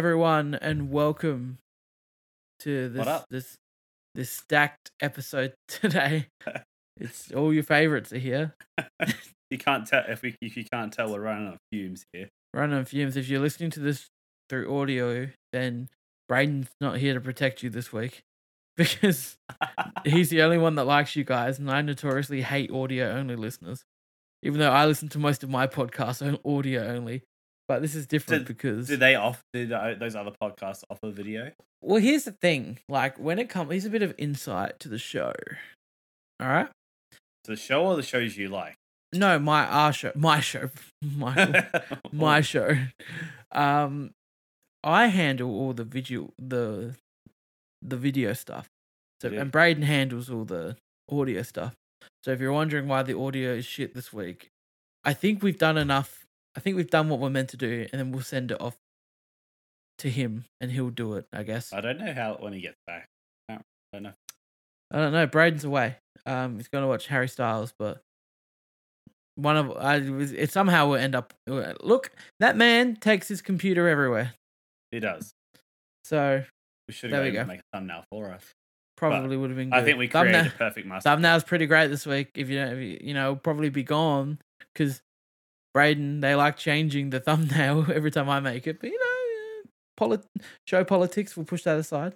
everyone, and welcome to this this this stacked episode today. it's all your favorites are here. You can't tell if we if you can't tell we're running on fumes here. Running on fumes. If you're listening to this through audio, then Braden's not here to protect you this week because he's the only one that likes you guys, and I notoriously hate audio only listeners. Even though I listen to most of my podcasts on audio only, but this is different because do they off? Did those other podcasts offer video? Well, here's the thing. Like when it comes, here's a bit of insight to the show. All right. The show or the shows you like? No, my our show, my show, my my show. Um, I handle all the visual, the the video stuff. So Yeah. and Braden handles all the audio stuff. So if you're wondering why the audio is shit this week, I think we've done enough. I think we've done what we're meant to do, and then we'll send it off to him, and he'll do it. I guess. I don't know how when he gets back. I don't- I don't know. I don't know. Braden's away. Um, he's going to watch Harry Styles, but one of I was it somehow will end up. Look, that man takes his computer everywhere. He does. So We should have go make a thumbnail for us. probably would have been. Good. I think we created Thumbnail, a perfect master. thumbnail's pretty great this week. If you don't, if you, you know, probably be gone because Braden they like changing the thumbnail every time I make it. But you know, polit- show politics. We'll push that aside.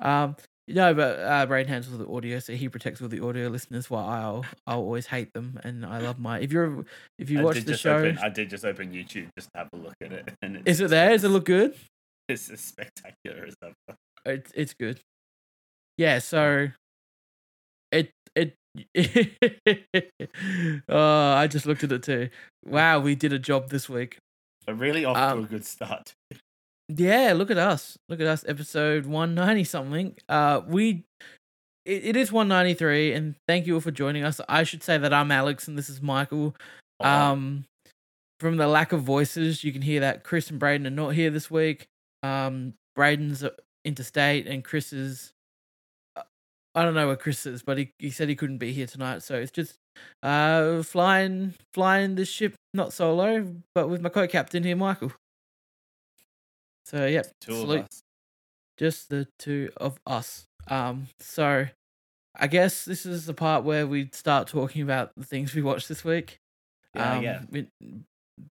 Um, no, but uh, Braden handles the audio, so he protects all the audio listeners. While I'll I'll always hate them, and I love my. If you're if you I watch the show, Open, I did just open YouTube just to have a look at it, and it's, is it there? Does it look good? It's as spectacular as ever. It's it's good. Yeah, so it it oh, I just looked at it too. Wow, we did a job this week. But really off Um, to a good start. Yeah, look at us. Look at us episode 190 something. Uh we it, it is 193 and thank you all for joining us. I should say that I'm Alex and this is Michael. Um, from the lack of voices, you can hear that Chris and Braden are not here this week. Um, Braden's uh, interstate, and Chris is. I don't know where Chris is, but he, he said he couldn't be here tonight, so it's just uh flying flying this ship not solo, but with my co-captain here, Michael. So yep, two salute of us. just the two of us. Um, so I guess this is the part where we start talking about the things we watched this week. Yeah, um, yeah. we-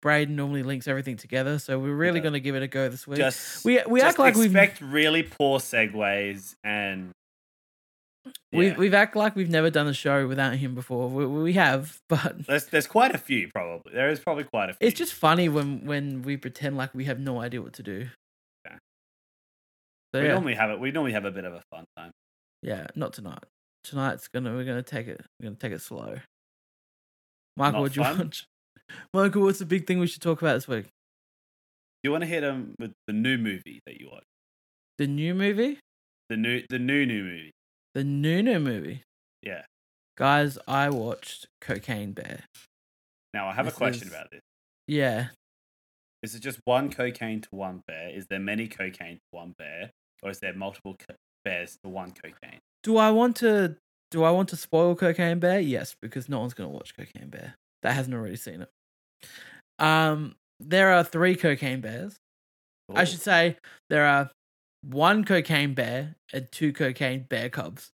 Braden normally links everything together, so we're really does. going to give it a go this week. Just we we just act like we've expect really poor segues and we yeah. we've act like we've never done a show without him before. We, we have, but There's there's quite a few probably. There is probably quite a few. it's just funny when when we pretend like we have no idea what to do. Yeah. So we yeah, normally have it. We normally have a bit of a fun time. yeah, not tonight. Tonight's gonna we're gonna take it we're gonna take it slow. Michael, Not what do you fun? want? Michael, what's the big thing we should talk about this week? Do you want to hit them with the new movie that you watched? The new movie, The new the new new movie. The Nuno movie. Yeah. Guys, I watched Cocaine Bear. Now I have This a question is- about this. Yeah, Is it just one cocaine to one bear? Is there many cocaine to one bear, or is there multiple co- bears to one cocaine? Do I want to do I want to spoil Cocaine Bear? Yes, because no one's gonna watch Cocaine Bear. That hasn't already seen it. Um there are three cocaine bears. I should say there are one cocaine bear and two cocaine bear cubs.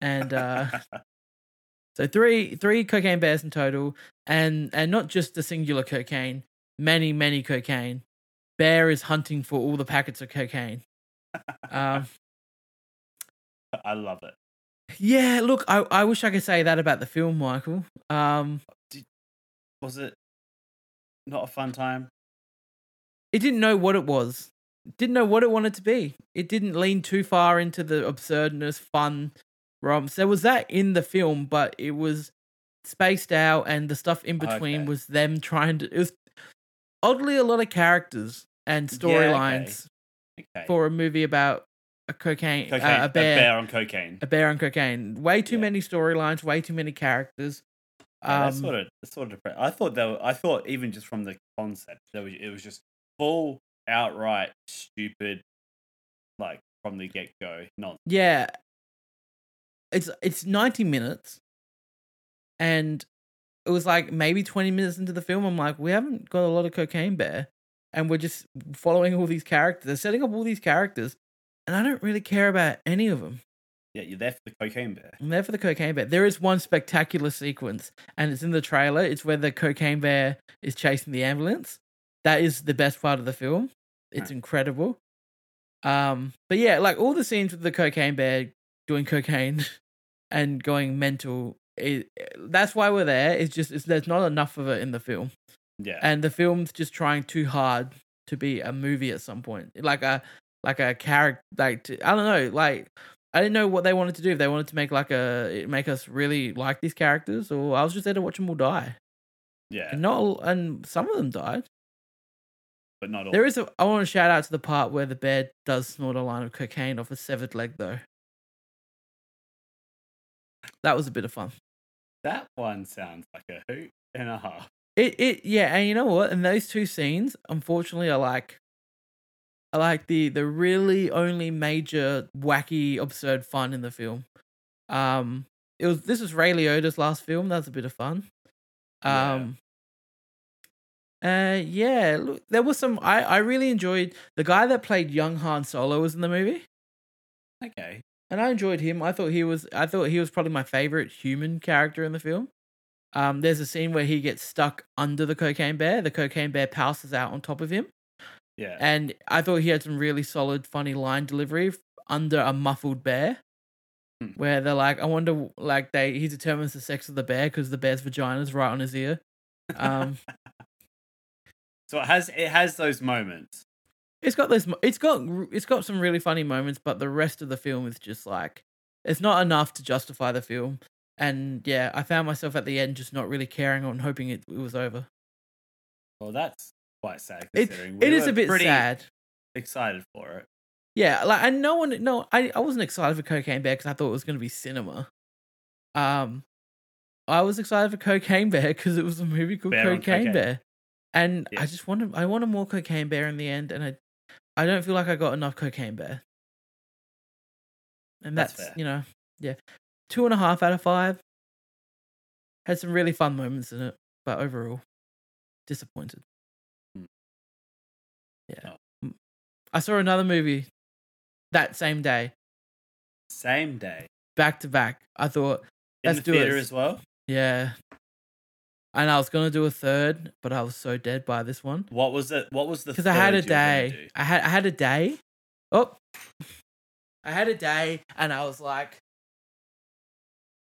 And uh so three three cocaine bears in total and and not just the singular cocaine, many, many cocaine. Bear is hunting for all the packets of cocaine. Um I love it. Yeah, look, I, I wish I could say that about the film, Michael. Um, Was it not a fun time? it didn't know what it was. Didn't know what it wanted to be. It didn't lean too far into the absurdness, fun romps. There was that in the film, but it was spaced out, and the stuff in between Okay. was them trying to. It was oddly a lot of characters and Yeah, okay. storylines Okay. for a movie about a cocaine, cocaine, uh, a bear, on cocaine. a bear on cocaine. Way too Yeah. many storylines, way too many characters. Yeah, that's Um, sort of that's sort of depressing. I thought that I thought even just from the concept, that was, it was just full outright stupid, like from the get go. Not Yeah. It's it's 90 minutes and it was like maybe 20 minutes into the film I'm like we haven't got a lot of cocaine bear and we're just following all these characters. They're setting up all these characters, and I don't really care about any of them. Yeah, you're there for the cocaine bear. I'm there for the cocaine bear. There is one spectacular sequence, and it's in the trailer. It's where the cocaine bear is chasing the ambulance. That is the best part of the film. It's incredible. Um, but yeah, like all the scenes with the cocaine bear doing cocaine and going mental. It, that's why we're there. It's just it's, there's not enough of it in the film, Yeah. and the film's just trying too hard to be a movie at some point, like a like a character. Like to, I don't know, like I didn't know what they wanted to do. If they wanted to make like a make us really like these characters, or I was just there to watch them all die. yeah. And not all, and some of them died. But not all. There is a. I want to shout out to the part where the bear does snort a line of cocaine off a severed leg, though. That was a bit of fun. That one sounds like a hoot and a half. It it yeah, and you know what? And those two scenes, unfortunately, are like, are like the the really only major wacky absurd fun in the film. Um, it was this was Ray Liotta's last film. That was a bit of fun. Um. Uh yeah, look, there was some. I I really enjoyed the guy that played young Han Solo was in the movie. Okay. and I enjoyed him. I thought he was I thought he was probably my favorite human character in the film. Um, there's a scene where he gets stuck under the cocaine bear. The cocaine bear pounces out on top of him, Yeah. and I thought he had some really solid, funny line delivery under a muffled bear. Hmm. Where they're like, I wonder, like they he determines the sex of the bear because the bear's vagina is right on his ear. Um, so it has it has those moments. it's got this, it's got it's got some really funny moments, but the rest of the film is just like, it's not enough to justify the film. And yeah, I found myself at the end just not really caring on hoping it, it was over. Well, that's quite sad It, considering it we is a bit sad. excited for it. Yeah, like and no one, no, I, I wasn't excited for Cocaine Bear because I thought it was going to be cinema. Um, I was excited for Cocaine Bear because it was a movie called Bear Cocaine, Cocaine. Bear, and I just wanted, I wanted more Cocaine Bear in the end, and I, I don't feel like I got enough Cocaine Bear. And That's that's, you know, yeah, two and a half out of five. Had some really fun moments in it, but overall, disappointed. Hmm. Yeah, Oh. I saw another movie that same day, Same day. back to back. I thought, In Let's the do it. as well. yeah. And I was gonna do a third, but I was so dead by this one What was it? What was the? because I had a third you were gonna day. I had I had a day. Oh, I had a day, and I was like,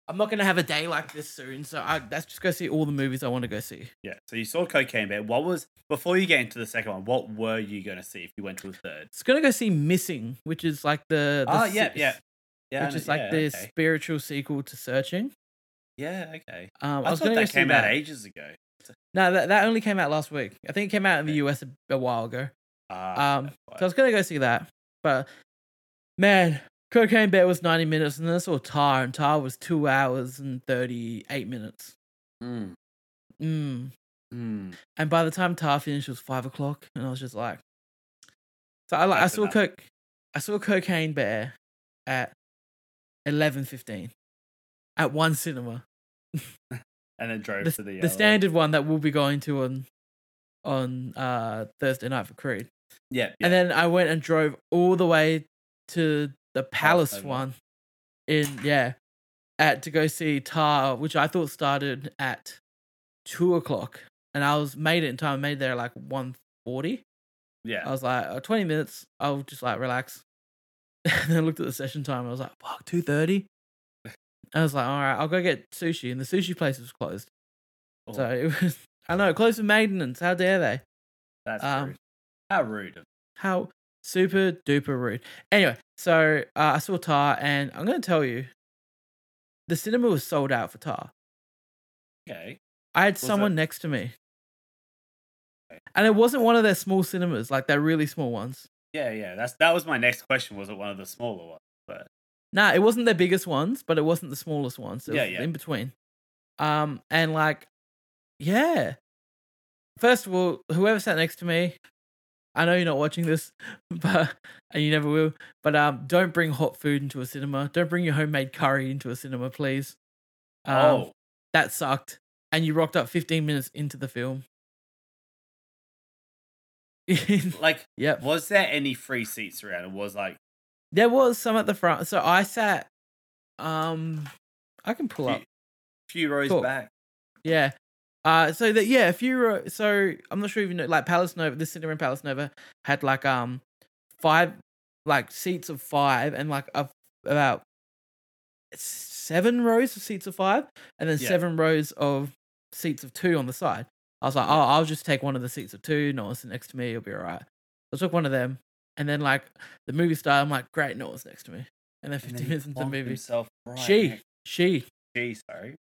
I'm not gonna have a day like this soon. So I let's just go see all the movies I want to go see. Yeah. So you saw Cocaine Bear. What was before you get into the second one? What were you going to see if you went to a third? It's gonna go see Missing, which is like the, the Oh yeah, yeah, yeah. Which is like the okay. spiritual sequel to Searching. Yeah, okay. Um, I, I, was thought that came that. out ages ago. No, that that only came out last week. I think it came out in the. US a, a while ago. Ah, Um. So I was gonna go see that, but man, Cocaine Bear was ninety minutes, and then I saw Tar, and Tar was two hours and thirty eight minutes. Mm, Mm. mm. And by the time Tar finished, it was five o'clock, and I was just like, so I like I saw enough. Coke, I saw Cocaine Bear at eleven fifteen at one cinema, and then drove the, to the, the standard one that we'll be going to on on uh Thursday night for Creed. Yeah, yeah. And then I went and drove all the way to the Palace Passover. one in yeah, at to go see Tar, which I thought started at two o'clock, and I was made it in time. I made there like one forty. yeah. I was like, oh, 20 minutes. I'll just like relax. and then I looked at the session time. And I was like, fuck, two thirty. I was like, all right, I'll go get sushi, and the sushi place was closed. Oh, So it was, I know, closed for maintenance. How dare they? that's um, rude. How rude. How super duper rude. Anyway, so uh, I saw Tar, and I'm going to tell you, the cinema was sold out for Tar. Okay. I had Was someone it- next to me. Okay. And it wasn't one of their small cinemas, like their really small ones. Yeah, yeah. That's that was my next question. Was it one of the smaller ones? But Nah, it wasn't their biggest ones, but it wasn't the smallest ones. It Yeah, yeah. in between. Um, and like, yeah. First of all, whoever sat next to me, I know you're not watching this, but and you never will. But um, don't bring hot food into a cinema. Don't bring your homemade curry into a cinema, please. Um, oh, that sucked. And you rocked up 15 minutes into the film. Like, yep. was there any free seats around? It was like There was some at the front. So I sat um I can pull up. A few rows Cool. back. Yeah. Uh so that yeah, a few ro- so I'm not sure if you know like Palace Nova, this cinema in Palace Nova had like um five like seats of five and like a, about seven rows of seats of five and then Yeah. seven rows of seats of two on the side. I was like, oh, I'll just take one of the seats of two. No one's next to me. You'll be all right. I took one of them. And then, like, the movie started. I'm like, great, no one's next to me. And then 15 minutes into the movie, himself right she, next- she, she, sorry.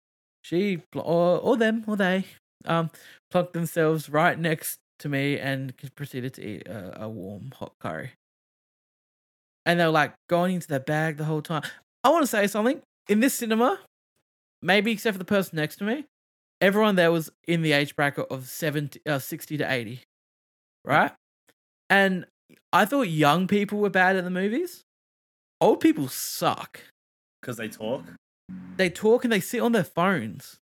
she, or, or them, or they, um, plunked themselves right next to me and proceeded to eat a, a warm, hot curry. And they were like going into their bag the whole time. I want to say something. In this cinema, maybe except for the person next to me, everyone there was in the age bracket of 70, uh, 60 to 80. Right? And I thought young people were bad at the movies. Old people suck. Because they talk. They talk and they sit on their phones.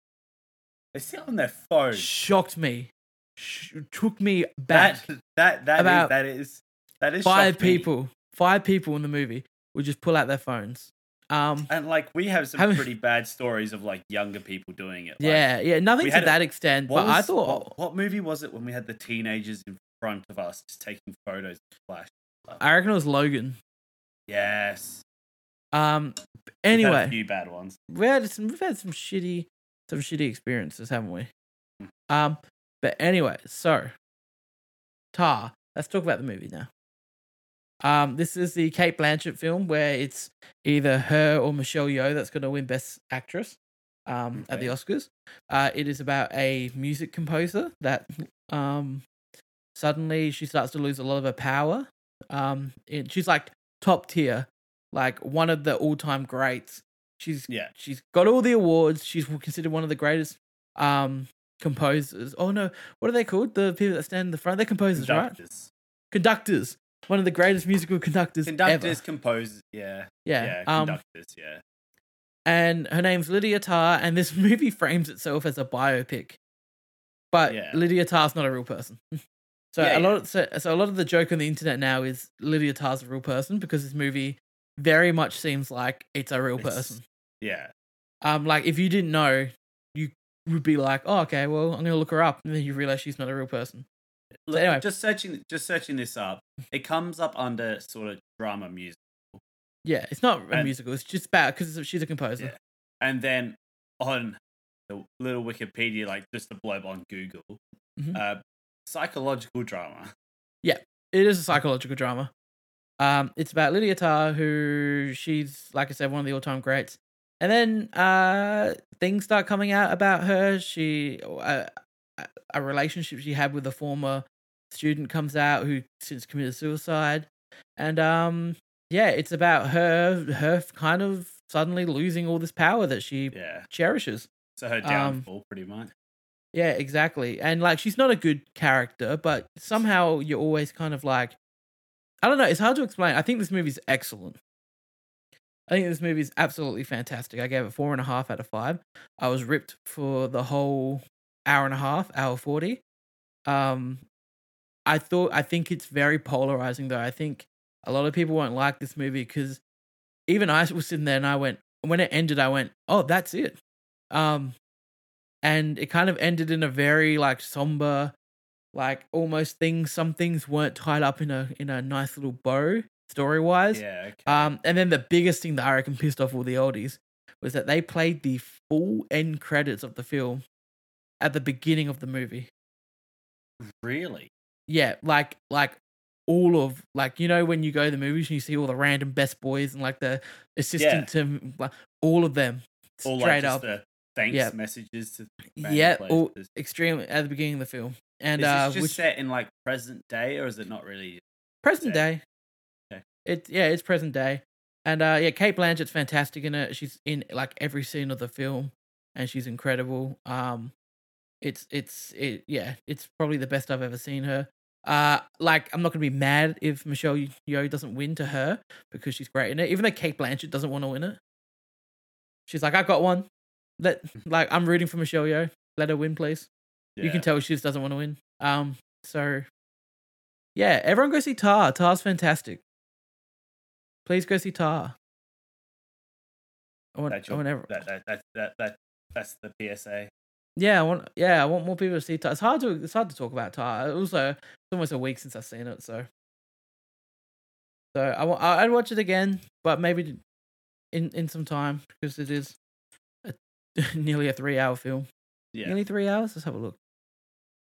They sit on their phones. Shocked me. Sh- took me That back. that that is About that is that is Five me. people. Five people in the movie would just pull out their phones. Um, And like we have some pretty bad stories of like younger people doing it. Like, yeah, yeah, nothing to had a- that extent, but I thought what, what movie was it when we had the teenagers in front of us just taking photos flash? I reckon it was Logan. Yes. Um, We've had a anyway, few bad ones. we had some we've had some shitty some shitty experiences, haven't we? Mm. Um, but anyway, so Tar. Let's talk about the movie now. Um, this is the Cate Blanchett film where it's either her or Michelle Yeoh that's going to win Best Actress. Um, at the Oscars. Uh, it is about a music composer that um suddenly she starts to lose a lot of her power. Um, it, she's like top tier, like one of the all time greats. She's Yeah. she's got all the awards. She's considered one of the greatest um composers. Oh no, what are they called? The people that stand in the front. They're composers, right? Conductors. Conductors. One of the greatest musical conductors, Conductors, ever. composers, yeah. Yeah. Yeah, um, conductors, yeah. and her name's Lydia Tarr, and this movie frames itself as a biopic. But Yeah. Lydia Tarr's not a real person. So Yeah, a lot of so, so a lot of the joke on the internet now is Lydia Tarr's a real person because this movie very much seems like it's a real It's- person. Yeah. Um, like if you didn't know, you would be like, "Oh, okay, well, I'm gonna look her up," and then you realize she's not a real person. Look, anyway. just searching just searching this up, it comes up under sort of drama musical. Yeah, it's not a musical. It's just about because she's a composer. Yeah. And then on the little Wikipedia, like just the blurb on Google, Mhm. uh, psychological drama. Yeah, it is a psychological drama. Um, it's about Lydia Tarr, who she's like I said, one of the all-time greats. And then uh, things start coming out about her. She uh, a relationship she had with a former student comes out who since committed suicide, and um, yeah, it's about her her kind of suddenly losing all this power that she Yeah. cherishes. So her Um, downfall, pretty much. Yeah, exactly. And like she's not a good character, but somehow you're always kind of like I don't know, it's hard to explain. I think this movie's excellent. I think this movie's absolutely fantastic. I gave it four and a half out of five. I was ripped for the whole hour and a half, hour forty. Um I thought I think it's very polarizing though. I think a lot of people won't like this movie because even I was sitting there and I went when it ended, I went, Oh, that's it. Um and it kind of ended in a very like somber like almost things some things weren't tied up in a in a nice little bow story wise Yeah. Okay. um and then the biggest thing that i reckon pissed off all the oldies was that they played the full end credits of the film at the beginning of the movie really? yeah like like all of like you know when you go to the movies and you see all the random best boys and like the assistant to like, all of them Or straight like up the thanks Yeah. messages to yeah places. extremely at the beginning of the film and Is uh just which set in like present day, or is it not really? present day? day. Okay. It yeah, it's present day, and uh, yeah, Cate Blanchett's fantastic in it. She's in like every scene of the film, and she's incredible. Um, it's it's it yeah, it's probably the best I've ever seen her. Uh, like I'm not gonna be mad if Michelle Yeoh doesn't win to her because she's great in it. Even though Cate Blanchett doesn't want to win it, she's like, I got one. Let like I'm rooting for Michelle Yeoh. Let her win, please. You can tell she just doesn't want to win. Um, so Yeah, everyone go see Tar. Tar's fantastic. Please go see Tar. I want, That's I want every- that, that, that, that, that, that's the PSA. yeah, I want yeah, I want more people to see Tar. It's hard to it's hard to talk about Tar. Also, it's almost a week since I've seen it, so so I I'd watch it again, but maybe in in some time because it is nearly a three hour film. Yeah. Nearly three hours. Let's have a look.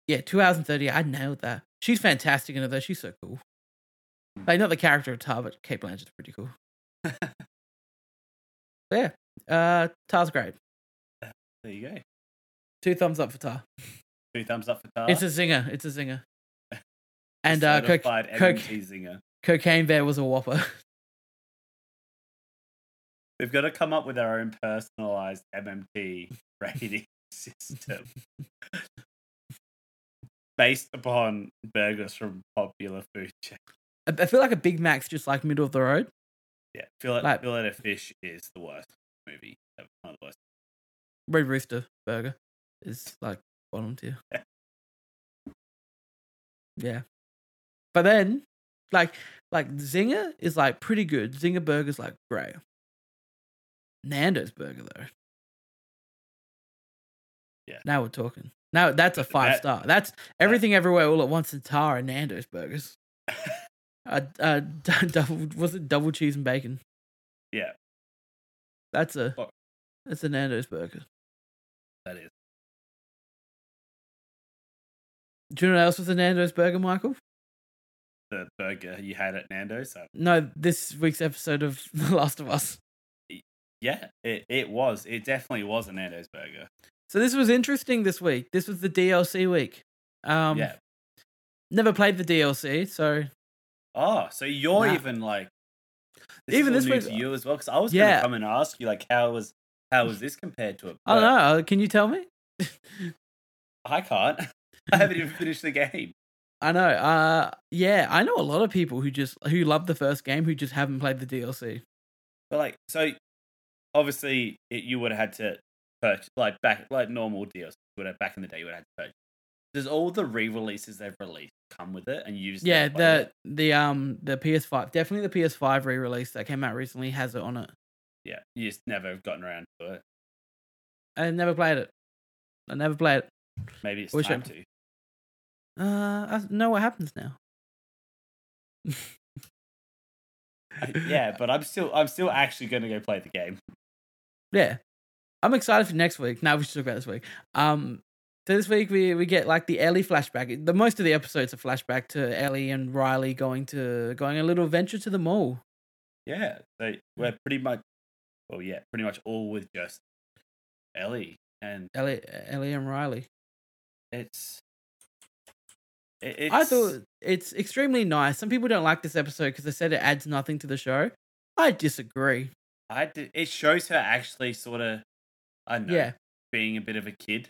Yeah, two hours and thirty. I nailed that. She's fantastic in it though. She's so cool. Like not the character of Tar, but Cate Blanchett's pretty cool. Yeah, uh, Tar's great. There you go. Two thumbs up for Tar. Two thumbs up for Tar. It's a zinger. It's a zinger. And uh, co- coke- zinger. Cocaine Bear was a whopper. We've got to come up with our own personalized MMT rating system based upon burgers from popular food chain. I feel like a Big Mac's just like middle of the road. Yeah, Fillet, Like- Filet-O-Fish is the worst movie. ever. One of the worst. Red Rooster Burger is like bottom tier. yeah, but then like like Zinger is like pretty good. Zinger Burger's like great. Nando's Burger though. Yeah. Now we're talking. Now that's a five That- star. That's everything everywhere all at once in Tara and Nando's burgers. uh, uh, double was it double cheese and bacon? Yeah, That's a Oh. that's a Nando's burger. that is. Do you know what else was a Nando's burger, Michael? The burger you had at Nando's. So, No, this week's episode of The Last of Us. Yeah, it, it was. It definitely was a Nando's burger. So this was interesting this week. This was the DLC week. Um, yeah. Never played the DLC, so Oh, so you're Nah. even like Even this week- to you as well? Because I was Yeah. gonna come and ask you like how was how was this compared to it? I don't know. Can you tell me? I can't. I haven't even finished the game. I know. Uh, yeah, I know a lot of people who just who love the first game who just haven't played the DLC. But like, so obviously it, you would have had to purchase like back like normal deals. Would have back in the day you would have had to purchase. Does all the re-releases they've released come with it and just Yeah, the the um the PS5 definitely the PS5 re-release that came out recently has it on it. yeah you just never have gotten around to it. I never played it. I never played it. Maybe it's Wish I- time to. Uh, I know what happens now. yeah, but I'm still I'm still actually going to go play the game. Yeah. I'm excited for next week. Now we should talk about this week. Um so this week we, we get like the Ellie flashback. The most of the episodes are flashback to Ellie and Riley going to going a little adventure to the mall. Yeah, so we're pretty much well, yeah, pretty much all with just Ellie, and Ellie Ellie and Riley. it's. it's I thought it's extremely nice. Some people don't like this episode because they said it adds nothing to the show. I disagree. I did, it shows her actually sort of, I don't know, Yeah. being a bit of a kid,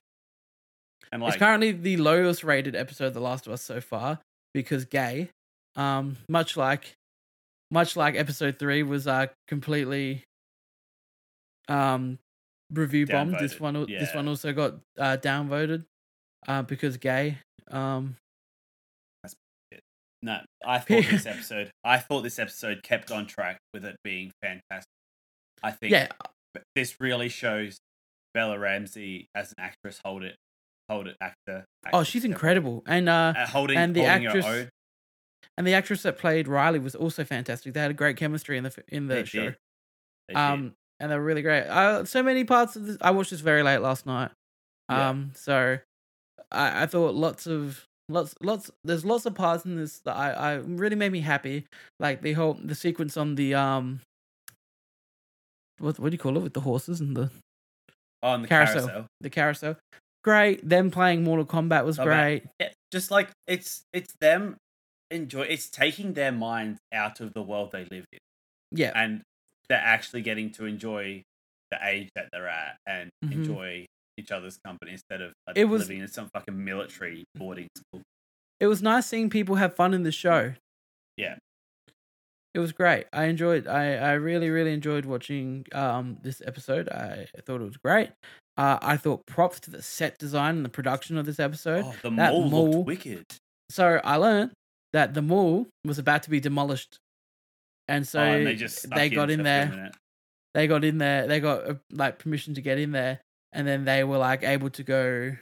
and like it's currently the lowest rated episode of The Last of Us so far because gay. Um, much like, much like episode three was uh completely um review bombed. This one, al- this one also got uh downvoted, uh because gay. Um, no, I thought this episode, I thought this episode kept on track with it being fantastic. I think yeah, this really shows Bella Ramsey as an actress hold it, hold it actor. oh, she's incredible, and uh, Uh, holding and the holding actress- and the actress that played Riley was also fantastic. They had a great chemistry in the in the They show. They did. um and they're really great uh, so many parts of this i watched this very late last night Yeah. um so i i thought lots of lots lots there's lots of parts in this that i i really made me happy like the whole the sequence on the um what what do you call it with the horses and the on the carousel. carousel. the carousel great them playing mortal kombat was Oh, great Yeah, just like it's it's them enjoy. It's taking their minds out of the world they live in, yeah and they're actually getting to enjoy the age that they're at and Mhm. enjoy each other's company instead of like, It was- living in some fucking military boarding school. it was nice seeing people have fun in the show. Yeah. It was great. I enjoyed I, I really, really enjoyed watching um this episode. I thought it was great. Uh I thought props to the set design and the production of this episode. Oh, the that mall, mall- looked wicked. So I learned that the mall was about to be demolished, and so oh, and they just they got in there. they got in there they got uh, like permission to get in there and then they were like able to go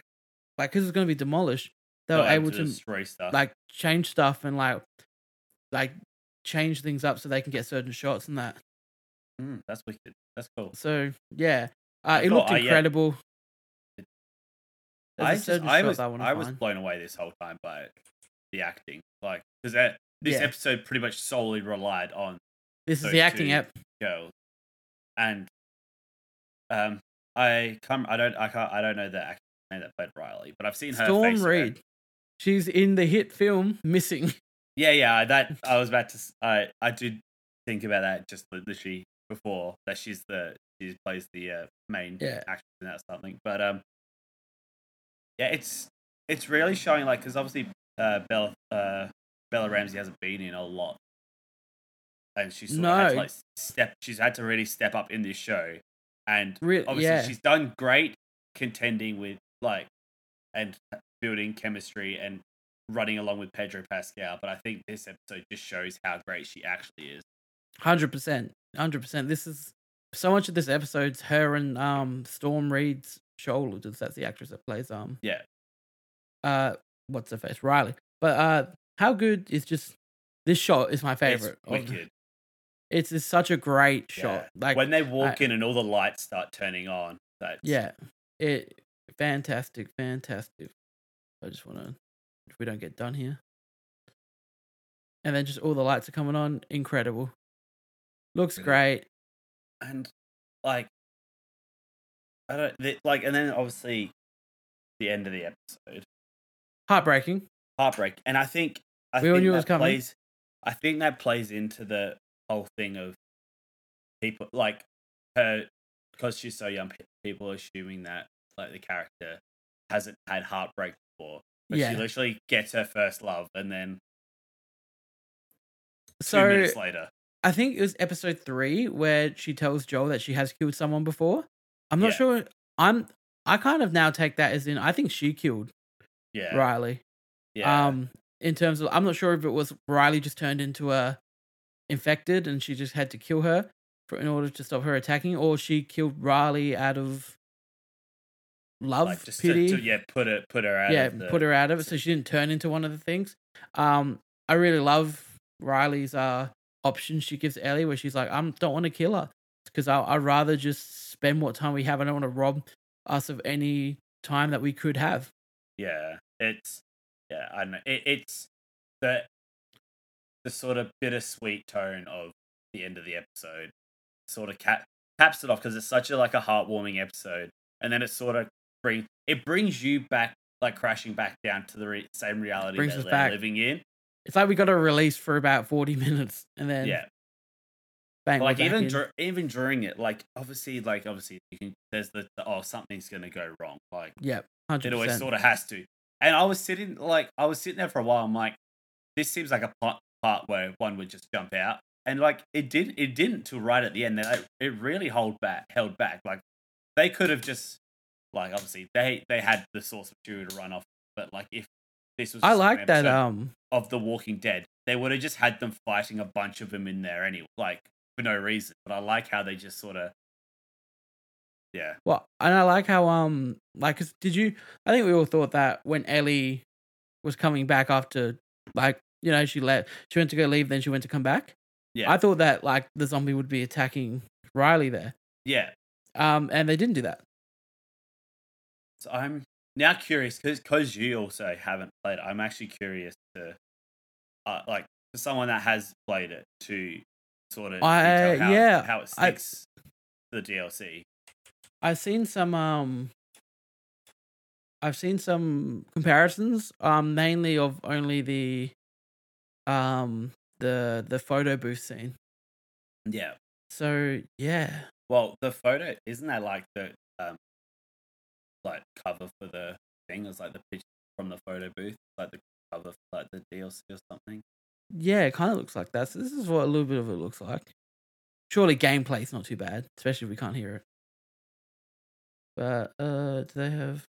like because it's going to be demolished they were able to destroy stuff. like change stuff and like like change things up so they can get certain shots and that Mm, that's wicked. That's cool. so yeah uh, it looked uh, yeah. incredible There's a I just, I was, I I was blown away this whole time by the acting, like because that this Yeah. episode pretty much solely relied on this is the acting app girls, and um, I come, I don't, I can't, I don't know the name that played Riley, but I've seen her storm around. reed she's in the hit film missing Yeah, yeah, that I was about to, I I did think about that just literally before that she's the she plays the uh, main Yeah. actress in that something, but um, yeah, it's it's really showing like because obviously uh Bella uh Bella Ramsey hasn't been in a lot, and she's sort of had to No. like step. She's had to really step up in this show, and Re- obviously yeah. she's done great contending with like and building chemistry and running along with Pedro Pascal. But I think this episode just shows how great she actually is. Hundred percent, hundred percent. This is so much of this episode's her and um Storm Reed's shoulders. That's the actress that plays um Yeah, uh what's her face Riley. But uh, how good is just this shot is my favorite. It's wicked. It's, it's such a great Yeah. shot. Like when they walk I- in and all the lights start turning on. That's yeah, it fantastic, fantastic. I just want to if we don't get done here, and then just all the lights are coming on. Incredible. Looks great. and like I don't like, and then obviously the end of the episode, Heartbreaking. heartbreak, and I think I We all think knew it that was coming. plays. I think that plays into the whole thing of people like her because she's so young. People assuming that like the character hasn't had heartbreak before, but Yeah. she literally gets her first love, and then two So minutes later, I think it was episode three where she tells Joel that she has killed someone before. I'm not Yeah. sure. I'm. I kind of now take that as in I think she killed yeah, Riley. yeah, Um, in terms of, I'm not sure if it was Riley just turned into a infected and she just had to kill her for in order to stop her attacking, or she killed Riley out of love, like just pity. to, to yeah, put her put her out. yeah, of the, put her out of it so she didn't turn into one of the things. Um, I really love Riley's uh option she gives Ellie where she's like, I don't want to kill her because I'd rather just spend what time we have. I don't want to rob us of any time that we could have. Yeah, it's yeah, I know. It, it's the the sort of bittersweet tone of the end of the episode sort of cap, caps it off because it's such a like a heartwarming episode, and then it sort of bring it brings you back like crashing back down to the re- same reality Brings that us they're back. living in. It's like we got a release for about 40 minutes and then yeah, bang. like even dur- even during it, like obviously, like obviously, you can there's the, the oh something's gonna go wrong, like. yeah, It always sort of has to. And I was sitting like I was sitting there for a while. I'm like, this seems like a part, part where one would just jump out, and like it did. It didn't till right at the end. That it really hold back, held back. Like they could have just like obviously they they had the source of fury to run off, but like if this was I like that. Um, of The Walking Dead, they would have just had them fighting a bunch of them in there anyway, like for no reason. But I like how they just sort of. Yeah, well, and I like how um, like, 'cause did you? I think we all thought that when Ellie was coming back after, like, you know, she left, she went to go leave, then she went to come back. yeah, I thought that like the zombie would be attacking Riley there. yeah. Um, and they didn't do that. So I'm now curious because you also haven't played it. I'm actually curious to, uh, like, for someone that has played it to sort of I- detail how, yeah, how it I- sticks to the DLC. I've seen some um I've seen some comparisons um mainly of only the um the the photo booth scene. Yeah. So yeah. Well, the photo isn't that like the um, like cover for the thing. It was like the picture from the photo booth, like the cover for like the DLC or something. Yeah, it kind of looks like that. So this is what a little bit of it looks like. Surely gameplay's not too bad, especially if we can't hear it. But uh, do they have?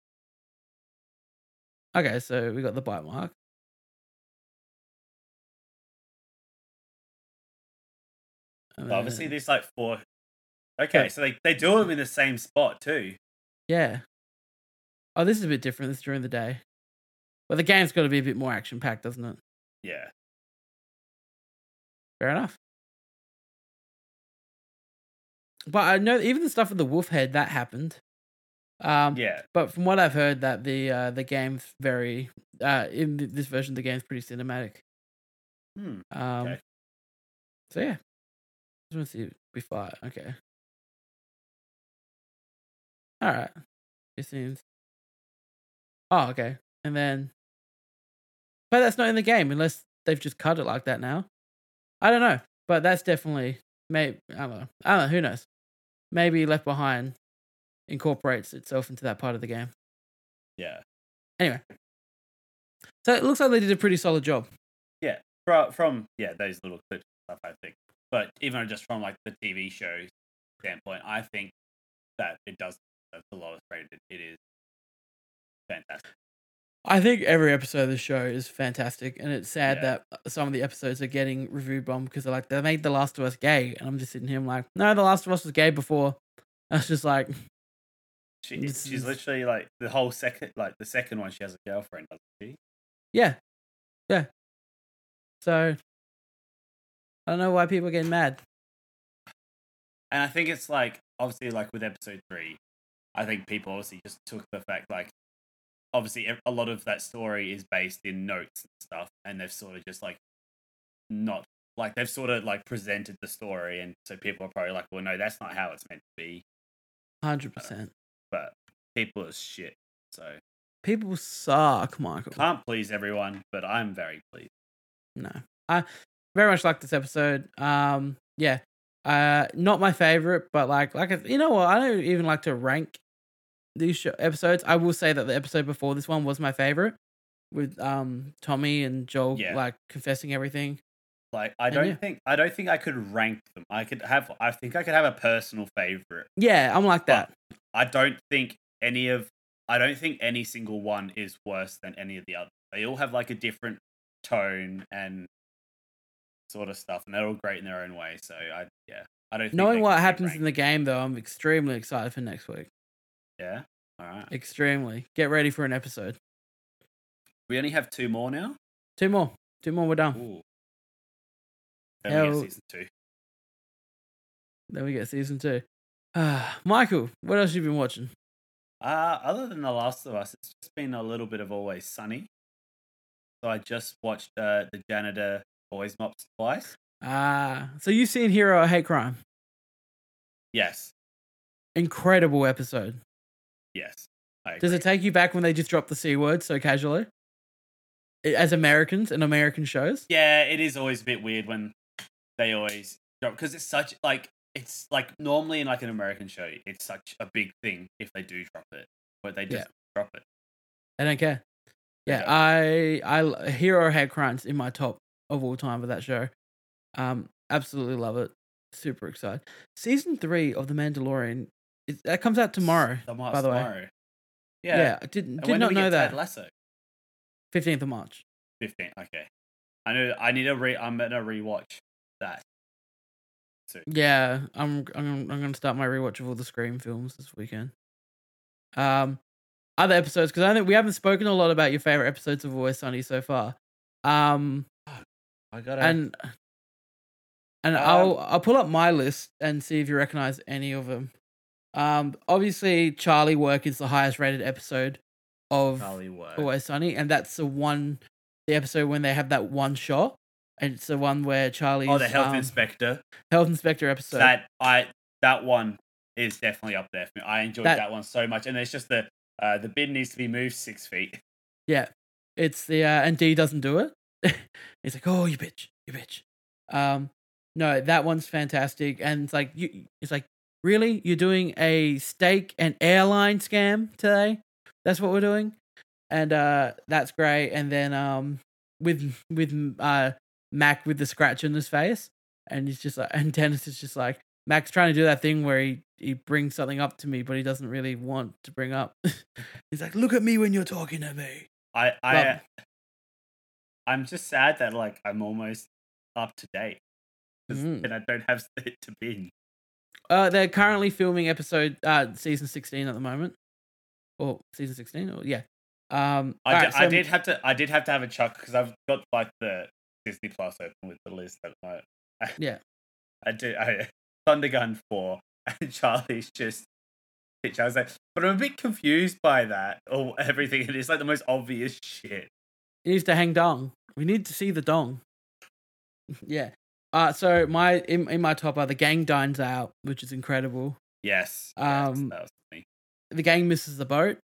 Okay, so we got the bite mark. Obviously, there's like four. Okay, yeah. so they, they do them in the same spot too. Yeah. Oh, this is a bit different. This is during the day. But the game's got to be a bit more action packed, doesn't it? Yeah. Fair enough. But I know even the stuff with the wolf head that happened. Um, Yeah. But from what I've heard, that the uh, the game's very uh, in th- this version, the game's pretty cinematic. Hmm. Um, Okay. So yeah, I just want to see before. Okay. All right. It seems. Oh, okay. And then, but that's not in the game unless they've just cut it like that now. I don't know, but that's definitely maybe I don't know. I don't know. Who knows? Maybe Left Behind incorporates itself into that part of the game. Yeah. Anyway, so it looks like they did a pretty solid job. Yeah, from, from yeah those little clips stuff, I think. But even just from like the TV show standpoint, I think that it does that's the lowest rated. It is fantastic. I think every episode of the show is fantastic, and it's sad Yeah. that some of the episodes are getting review bombed because they're like they made The Last of Us gay, and I'm just sitting here I'm like, no, The Last of Us was gay before. I was just like, She, she's is- literally like the whole second, like the second one. She has a girlfriend, doesn't she? yeah, yeah. So I don't know why people are getting mad. And I think it's like obviously like with episode three, I think people obviously just took the fact like obviously a lot of that story is based in notes and stuff, and they've sort of just like not like they've sort of like presented the story, and so people are probably like, well, no, that's not how it's meant to be. Hundred percent. But people are shit, so People suck, Michael. can't please everyone. But I'm very pleased. No, I very much like this episode. Um, yeah, uh, not my favorite, but like, like you know what? I don't even like to rank these show- episodes. I will say that the episode before this one was my favorite, with um Tommy and Joel Yeah. like confessing everything. Like I And don't yeah. think I don't think I could rank them. I could have I think I could have a personal favorite. Yeah, I'm like that. I don't think any of I don't think any single one is worse than any of the others. They all have like a different tone and sort of stuff, and they're all great in their own way. So I yeah, I don't. Think Knowing what happens in the game, though, I'm extremely excited for next week. Yeah. All right, Extremely. Get ready for an episode. we only have two more now. Two more. Two more. We're done. Ooh. Then we get season two. Then we get season two. Ah, Michael, what else have you been watching? Uh, other than The Last of Us, it's just been a little bit of Always Sunny. So I just watched uh, the janitor always mops twice. Ah, so you've seen Hero Hate Crime? Yes, Incredible episode. Yes. Does it take you back when they just drop the c word so casually? As Americans in American shows. Yeah, it is always a bit weird when they always drop because it's such like it's like normally in like an American show, it's such a big thing if they do drop it, but they just drop it. I don't care. Yeah, Okay. I I Hero Hate Crime's in my top of all time for that show. Um, absolutely love it. Super excited. Season three of The Mandalorian. It, that comes out tomorrow. Tomorrow, by the way. tomorrow. Yeah, Yeah. I did did not know that. Lasso. Fifteenth of March. Fifteenth. Okay. I know. I need to re. I'm gonna rewatch that. So Yeah, I'm I'm I'm gonna start my rewatch of all the Scream films this weekend. Um, other episodes because I think we haven't spoken a lot about your favorite episodes of Always Sunny so far. Um, I gotta. and and Um, I'll I'll pull up my list and see if you recognize any of them. Um, obviously Charlie Work is the highest rated episode of Charlie Work. Always Sunny, and that's the one the episode when they have that one shot, and it's the one where Charlie Oh, the health um, inspector. health inspector episode. that I that one is definitely up there for me. I enjoyed That- that, one so much, and it's just the uh, the bin needs to be moved six feet. Yeah, it's the uh, and D doesn't do it. He's like, "Oh, you bitch, you bitch." Um, no, that one's fantastic, and it's like you. It's like, really, you're doing a steak and airline scam today? That's what we're doing, and uh, that's great. And then um, with with uh Mac with the scratch in his face, and he's just like, and Dennis is just like, Mac's trying to do that thing where he he brings something up to me, but he doesn't really want to bring up. he's like, "Look at me when you're talking to me." I I Well- I'm just sad that like I'm almost up to date Mm. then I don't have it to binge. Uh, they're currently filming episode uh season sixteen at the moment, or season sixteen, or yeah. Um, I, alright, di- I did have to I did have to have a chuck because I've got like the Disney Plus open with the list at the moment. Yeah. I do. I Thundergun four and Charlie's just. pitch. I was like, but I'm a bit confused by that or everything. It is like the most obvious shit. He needs to hang dong. We need to see the dong. yeah. Uh so my in, in my top are the gang dines out, which is incredible. Yes. yes, Um, that was funny. The gang misses the boat.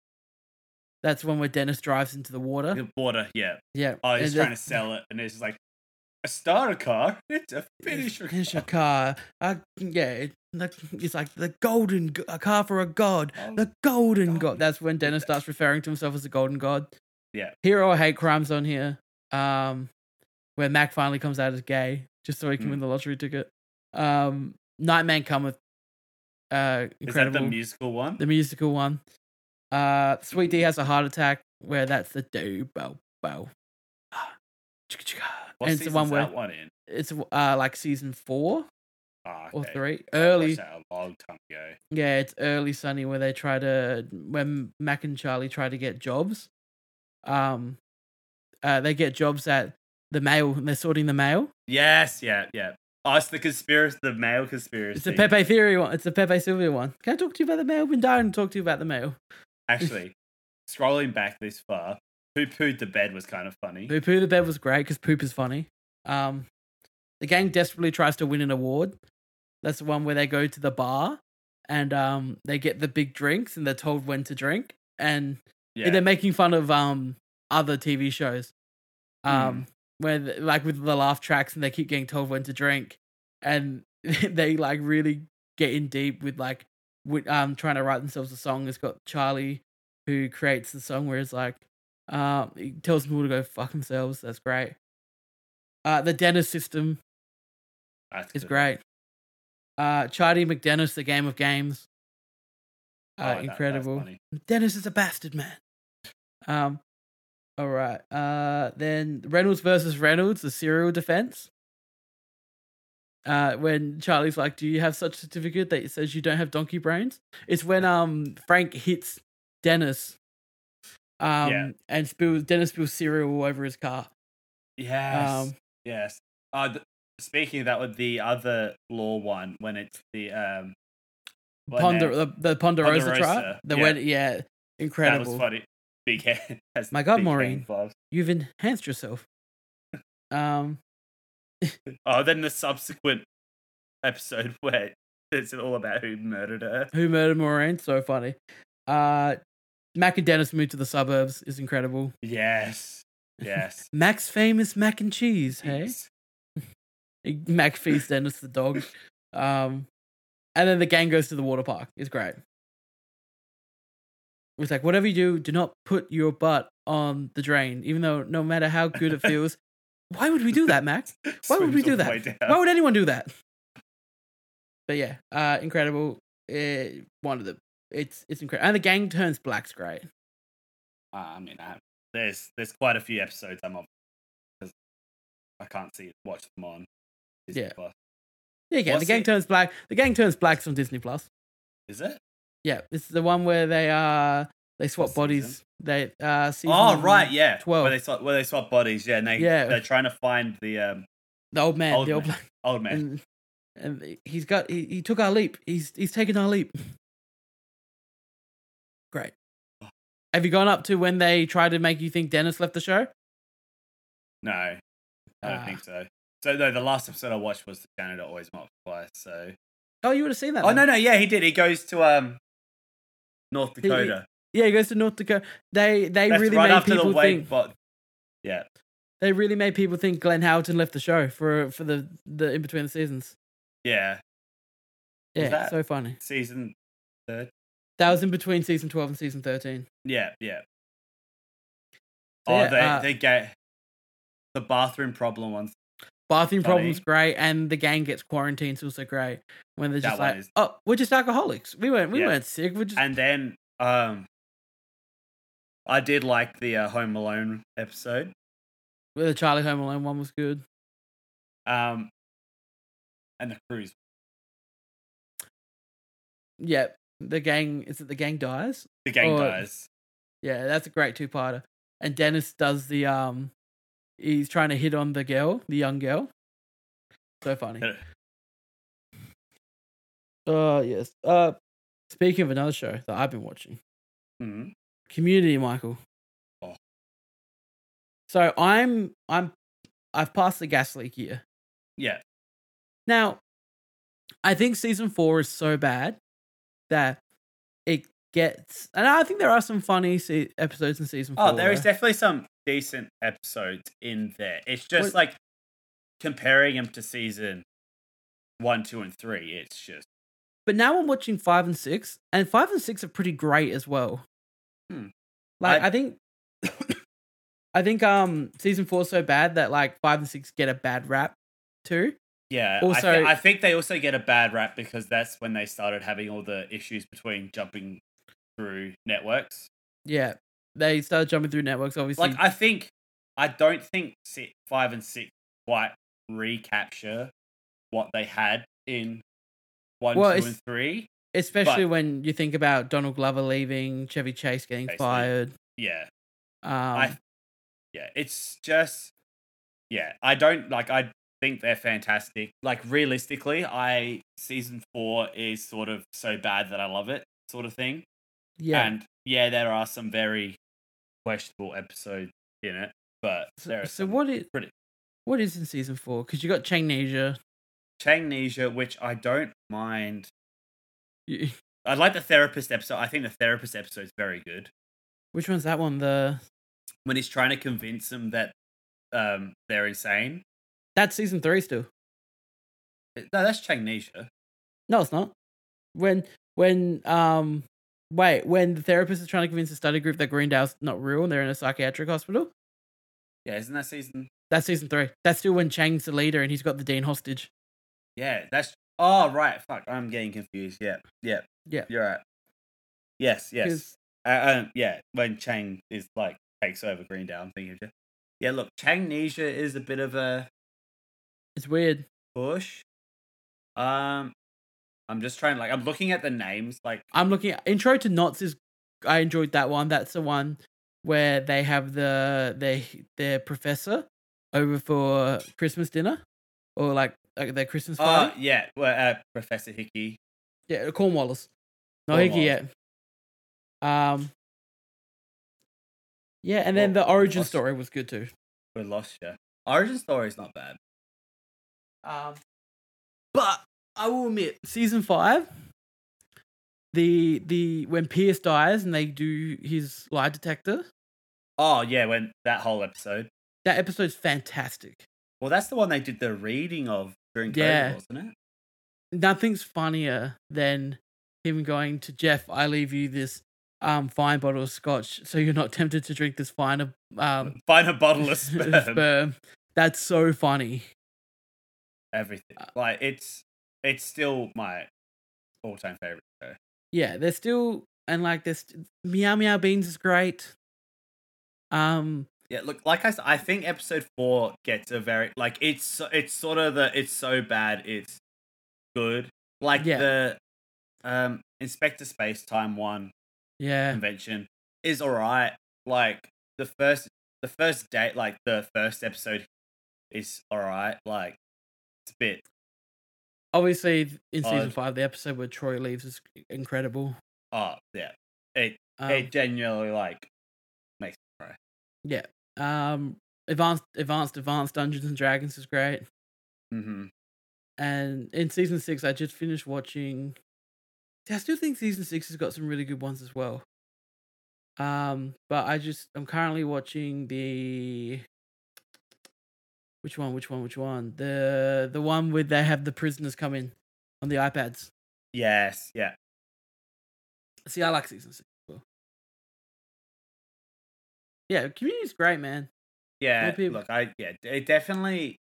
That's one where Dennis drives into the water. The water. Yeah. Yeah. Oh, he's and trying to sell it, and it's like a starter car. It's a finisher. Finish a car. car. Yeah, it, it's like the golden a car for a god. Oh, The golden God. god. That's when Dennis starts referring to himself as the golden god. Yeah. Hero or hate crimes on here. Um, where Mac finally comes out as gay just so he can Mm. win the lottery ticket. Um, Nightman cometh. Uh, Is that incredible. the musical one? the musical one. Uh, Sweet D has a heart attack where that's the do bow bow. Ah. What and it's the one where that one in? it's uh like season four Oh, or okay. three, early. a long time ago. Yeah, it's early Sunny where they try to when Mac and Charlie try to get jobs. Um, uh, they get jobs at the mail. They're sorting the mail. Yes, yeah, yeah. Oh, it's the conspiracy, the male conspiracy. It's the Pepe Theory one. It's the Pepe Sylvia one. Can I talk to you about the mail? Been dying to talk to you about the mail. Actually, scrolling back this far, who pooed the bed was kind of funny. Poo Poo the Bed was great because poop is funny. Um, the gang desperately tries to win an award. That's the one where they go to the bar and um they get the big drinks and they're told when to drink and Yeah, they're making fun of um other TV shows. Um, where th- like with the laugh tracks and they keep getting told when to drink and they like really get in deep with like with um trying to write themselves a song. It's got Charlie who creates the song where it's like um he tells people to go fuck themselves. That's great. Uh the Dennis system That's is good. great. Uh Charlie McDennis, the game of games. Oh, Uh, that- incredible. Dennis is a bastard man. Um, all right. Uh, then Reynolds versus Reynolds, the cereal defense. Uh, when Charlie's like, "Do you have such a certificate that says you don't have donkey brains?" It's when um Frank hits Dennis, um, Yeah. and spills Dennis spills cereal all over his car. Yes, Um, yes. Uh, th- speaking of that, with the other law one, when it's the um, when Ponder the, the Ponderosa, Ponderosa, tribe. The yeah. wed- yeah, that was incredible. funny. Big head. My God, Maureen. You've enhanced yourself. Um, Oh, then the subsequent episode where it's all about who murdered her. Who Murdered Maureen? So funny. Uh, Mac and Dennis moved to the suburbs is incredible. Yes, yes. Mac's famous mac and cheese. Hey, Mac feeds Dennis the dog. Um, and then the gang goes to the water park. It's great. It's like whatever you do, do not put your butt on the drain, even though no matter how good it feels. Why would we do that, Max? Why would we do that? Why would anyone do that? But yeah, uh, incredible. Uh, one of the it's it's incredible, and the gang turns black's great. Uh, I mean, I there's there's quite a few episodes I'm on because I can't see watch them on Disney Yeah. Plus. Yeah, yeah. The gang it- turns black. The gang turns black's on Disney Plus. Is it? Yeah, it's the one where they uh they swap What bodies. season? They uh season oh right, yeah. 12. Where they swap where they swap bodies, yeah, and they Yeah. they're trying to find the um the old man, Old the old man. old man. and and he's got he, he took our leap. He's he's taken our leap. Great. Have you gone up to when they try to make you think Dennis left the show? no, I don't Ah. think so. So no, the last episode I watched was the janitor always mops twice. So Oh, you would have seen that. oh one. no no yeah he did he goes to um North he- Dakota. Yeah, he goes to North Dakota. They they That's really right made after the people wait, think but yeah, they really made people think Glenn Howerton left the show for for the the in between the seasons. yeah. Yeah, so funny. Season third. That was in between season twelve and season thirteen. Yeah, yeah. So, oh, yeah, they uh, they get the bathroom problem ones. Bathroom Funny. problems great, and the gang gets quarantined. Is also great when they're That just one like, is- "Oh, we're just alcoholics. We weren't we Yeah. weren't sick. We're just And then um I did like the uh, Home Alone episode. well, the Charlie Home Alone one was good. Um and the cruise. Yeah, the gang is it the gang dies? The gang dies. Yeah, that's a great two parter. And Dennis does the um he's trying to hit on the girl, the young girl. So funny. Oh yes. Uh speaking of another show that I've been watching. Mhm. Community, Michael. Oh. So I'm I'm I've passed the gas leak year. Yeah, Now, I think season four is so bad that it gets, and I think there are some funny se- episodes in season four. Oh, there is definitely some decent episodes in there. It's just What- like comparing them to season one, two, and three. It's just but now I'm watching five and six, and five and six are pretty great as well. Hmm. Like I- I, think, I think um season four is so bad that like five and six get a bad rap too. yeah. I, Also- I think they also get a bad rap because that's when they started having all the issues between jumping through networks. Yeah, they started jumping through networks. Obviously, Like I think I don't think five and six quite recapture what they had in one, Well, two, and three. especially but- when you think about Donald Glover leaving, Chevy Chase getting fired. Yeah, Um, I yeah, it's just yeah. I don't like. I think they're fantastic. Like realistically, I season four is sort of so bad that I love it, sort of thing. yeah. And yeah, there are some very questionable episodes in it, but so some what is pretty- what is in season four? Because you got Changnesia. Changnesia, which I don't mind. I like the therapist episode. I think the therapist episode is very good. Which one's that one? The When he's trying to convince them that um they're insane. that's season three still. No, that's Changnesia. No, it's not. When when um wait when the therapist is trying to convince the study group that Greendale's not real and they're in a psychiatric hospital. Yeah, isn't that season? That's season three. That's still when Chang's the leader and he's got the dean hostage. Yeah, that's. Oh right, fuck. I'm getting confused. Yeah, yeah, Yeah. You're right. Yes, yes. Uh, um, yeah, when Chang is like takes over Greendale, I'm thinking. of- Yeah, look, Changnesia is a bit of a It's weird. push. Um, I'm just trying. Like, I'm looking at the names. Like, I'm looking at Intro to Knots is I enjoyed that one. That's the one where they have the their their professor over for Christmas dinner or like, like their Christmas oh party. yeah, well, uh, Professor Hickey. yeah, Cornwallis. No Hickey yet. Um. Yeah, and then the origin lost- story was good too. We lost you. Origin story is not bad. Um, but I will admit, season five, the the when Pierce dies and they do his lie detector, Oh yeah, when that whole episode. that episode's fantastic. Well, that's the one they did the reading of during COVID, Yeah. wasn't it? Nothing's funnier than him going to Jeff. I leave you this um fine bottle of scotch, so you're not tempted to drink this finer um Find a bottle of sperm. sperm. That's so funny. Everything. Uh, Like it's it's still my all time favorite show. Yeah, they're still and like this MeowMeowBeenz is great. Um, Yeah, look, like I said, I think episode four gets a very like it's it's sort of the it's so bad it's good. Like Yeah. the um Inspector Spacetime one yeah, convention is alright. Like the first the first date like the first episode is alright. Like it's a bit obviously in season five, the episode where Troy leaves is incredible. oh yeah. It Um, it genuinely like makes me cry. yeah. Um, advanced, advanced, advanced Dungeons and Dragons is great. Mm-hmm. And in season six, I just finished watching. I still think season six has got some really good ones as well. Um, but I just I'm currently watching the which one, which one, which one? The the one where they have the prisoners come in on the iPads. Yes, yeah. See, I like season six. as well. Yeah, community's great, man. Yeah, look, I yeah, it definitely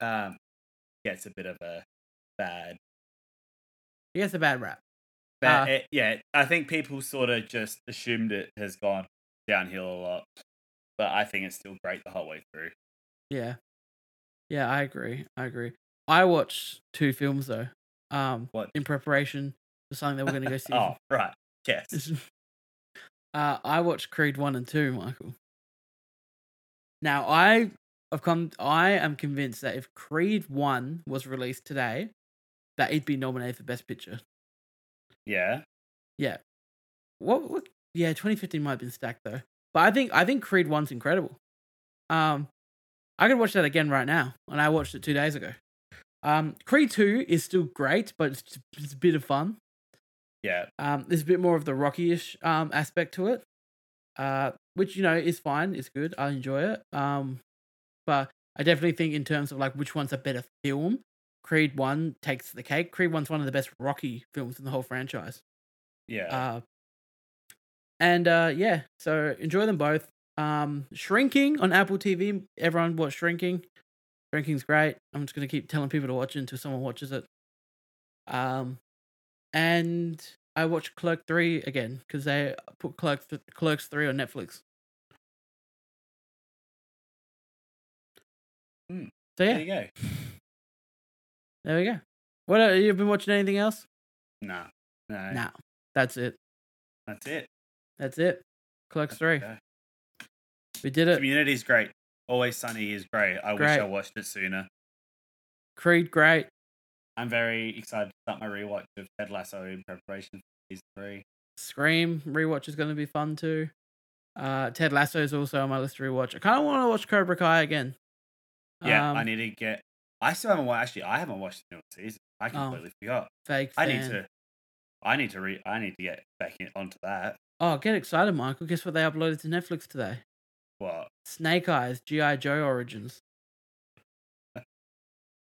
um gets a bit of a bad, He gets a bad rap. But Uh, it- yeah. I think people sort of just assumed it has gone downhill a lot, but I think it's still great the whole way through. Yeah. Yeah, I agree. I agree. I watched two films though. Um, What? in preparation for something that we're going to go see. oh, right. Yes. uh, I watched Creed one and two, Michael. Now I have come. I am convinced that if Creed one was released today, that it'd be nominated for Best Picture. Yeah. Yeah. What? what yeah, 2015 might have been stacked though. But I think I think Creed one's incredible. Um, I could watch that again right now, and I watched it two days ago. Um, Creed two is still great, but it's, it's a bit of fun. Yeah. Um, there's a bit more of the Rocky-ish um aspect to it, uh, which you know is fine. It's good. I enjoy it. Um, but I definitely think in terms of like which one's a better film, Creed One takes the cake. Creed One's one of the best Rocky films in the whole franchise. Yeah. Uh, and uh, yeah, so enjoy them both. Um, Shrinking on Apple TV. Everyone watch Shrinking. Shrinking's great. I'm just gonna keep telling people to watch it until someone watches it. Um, and I watched Clerk Three again because they put Clerk th- Clerks Three on Netflix. Hmm. So yeah, there you go. there we go. What uh, you been watching? Anything else? No. No. No, that's it. That's it. That's it. Clerks Three. Okay. We did it. Community's great. Always Sunny is great. I wish I watched it sooner. Creed, great. I'm very excited to start my rewatch of Ted Lasso in preparation for season three. Scream rewatch is going to be fun too. Uh, Ted Lasso is also on my list to rewatch. I kind of want to watch Cobra Kai again. Yeah, Um, I need to get. I still haven't watched. Actually, I haven't watched the new season. I completely forgot. Fake I need to. I need to re. I need to get back in, onto that. Oh, get excited, Michael! Guess what they uploaded to Netflix today? What? Snake Eyes GI Joe Origins.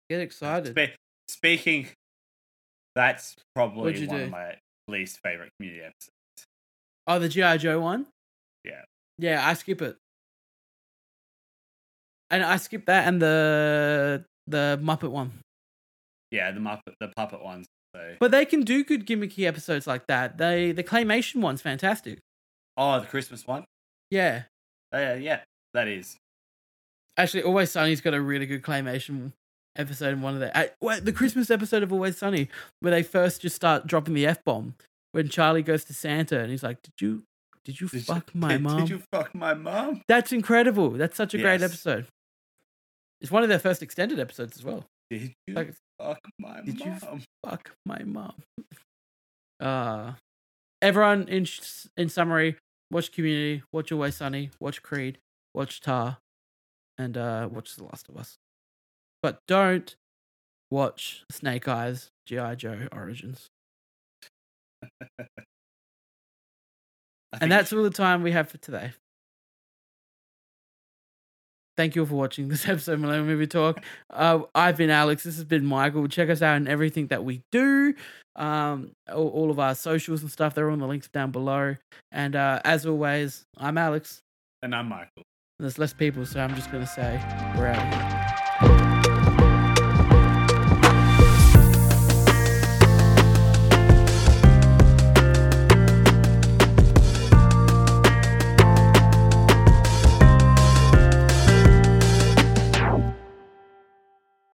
Get excited. Spe- speaking, that's probably one do? of my least favorite community episodes. Oh, the GI Joe one. Yeah. Yeah, I skip it, and I skip that and the the Muppet one. Yeah, the Muppet, the puppet ones. So, But they can do good gimmicky episodes like that. They the claymation one's fantastic. oh, the Christmas one. Yeah. Uh, yeah, that is. Actually, Always Sunny's got a really good claymation episode in one of the uh, wait, the Christmas episode of Always Sunny where they first just start dropping the f bomb when Charlie goes to Santa and he's like, "Did you did you Did fuck you, my did, mom?" Did you fuck my mom? That's incredible. That's such a great episode. It's one of their first extended episodes as well. Did you Like, fuck my mom. Did you fuck my mom. Uh, everyone in in summary, watch Community, watch Always Sunny, watch Creed, watch Tár, and uh, watch The Last of Us. But don't watch Snake Eyes GI Joe Origins. And that's all the time we have for today. Thank you all for watching this episode of Millennial Movie Talk. Uh, I've been Alex. This has been Michael. Check us out in everything that we do. Um, all, all of our socials and stuff. They're all on the links down below. And uh, as always, I'm Alex. And I'm Michael. There's less people, so I'm just gonna say we're out of here.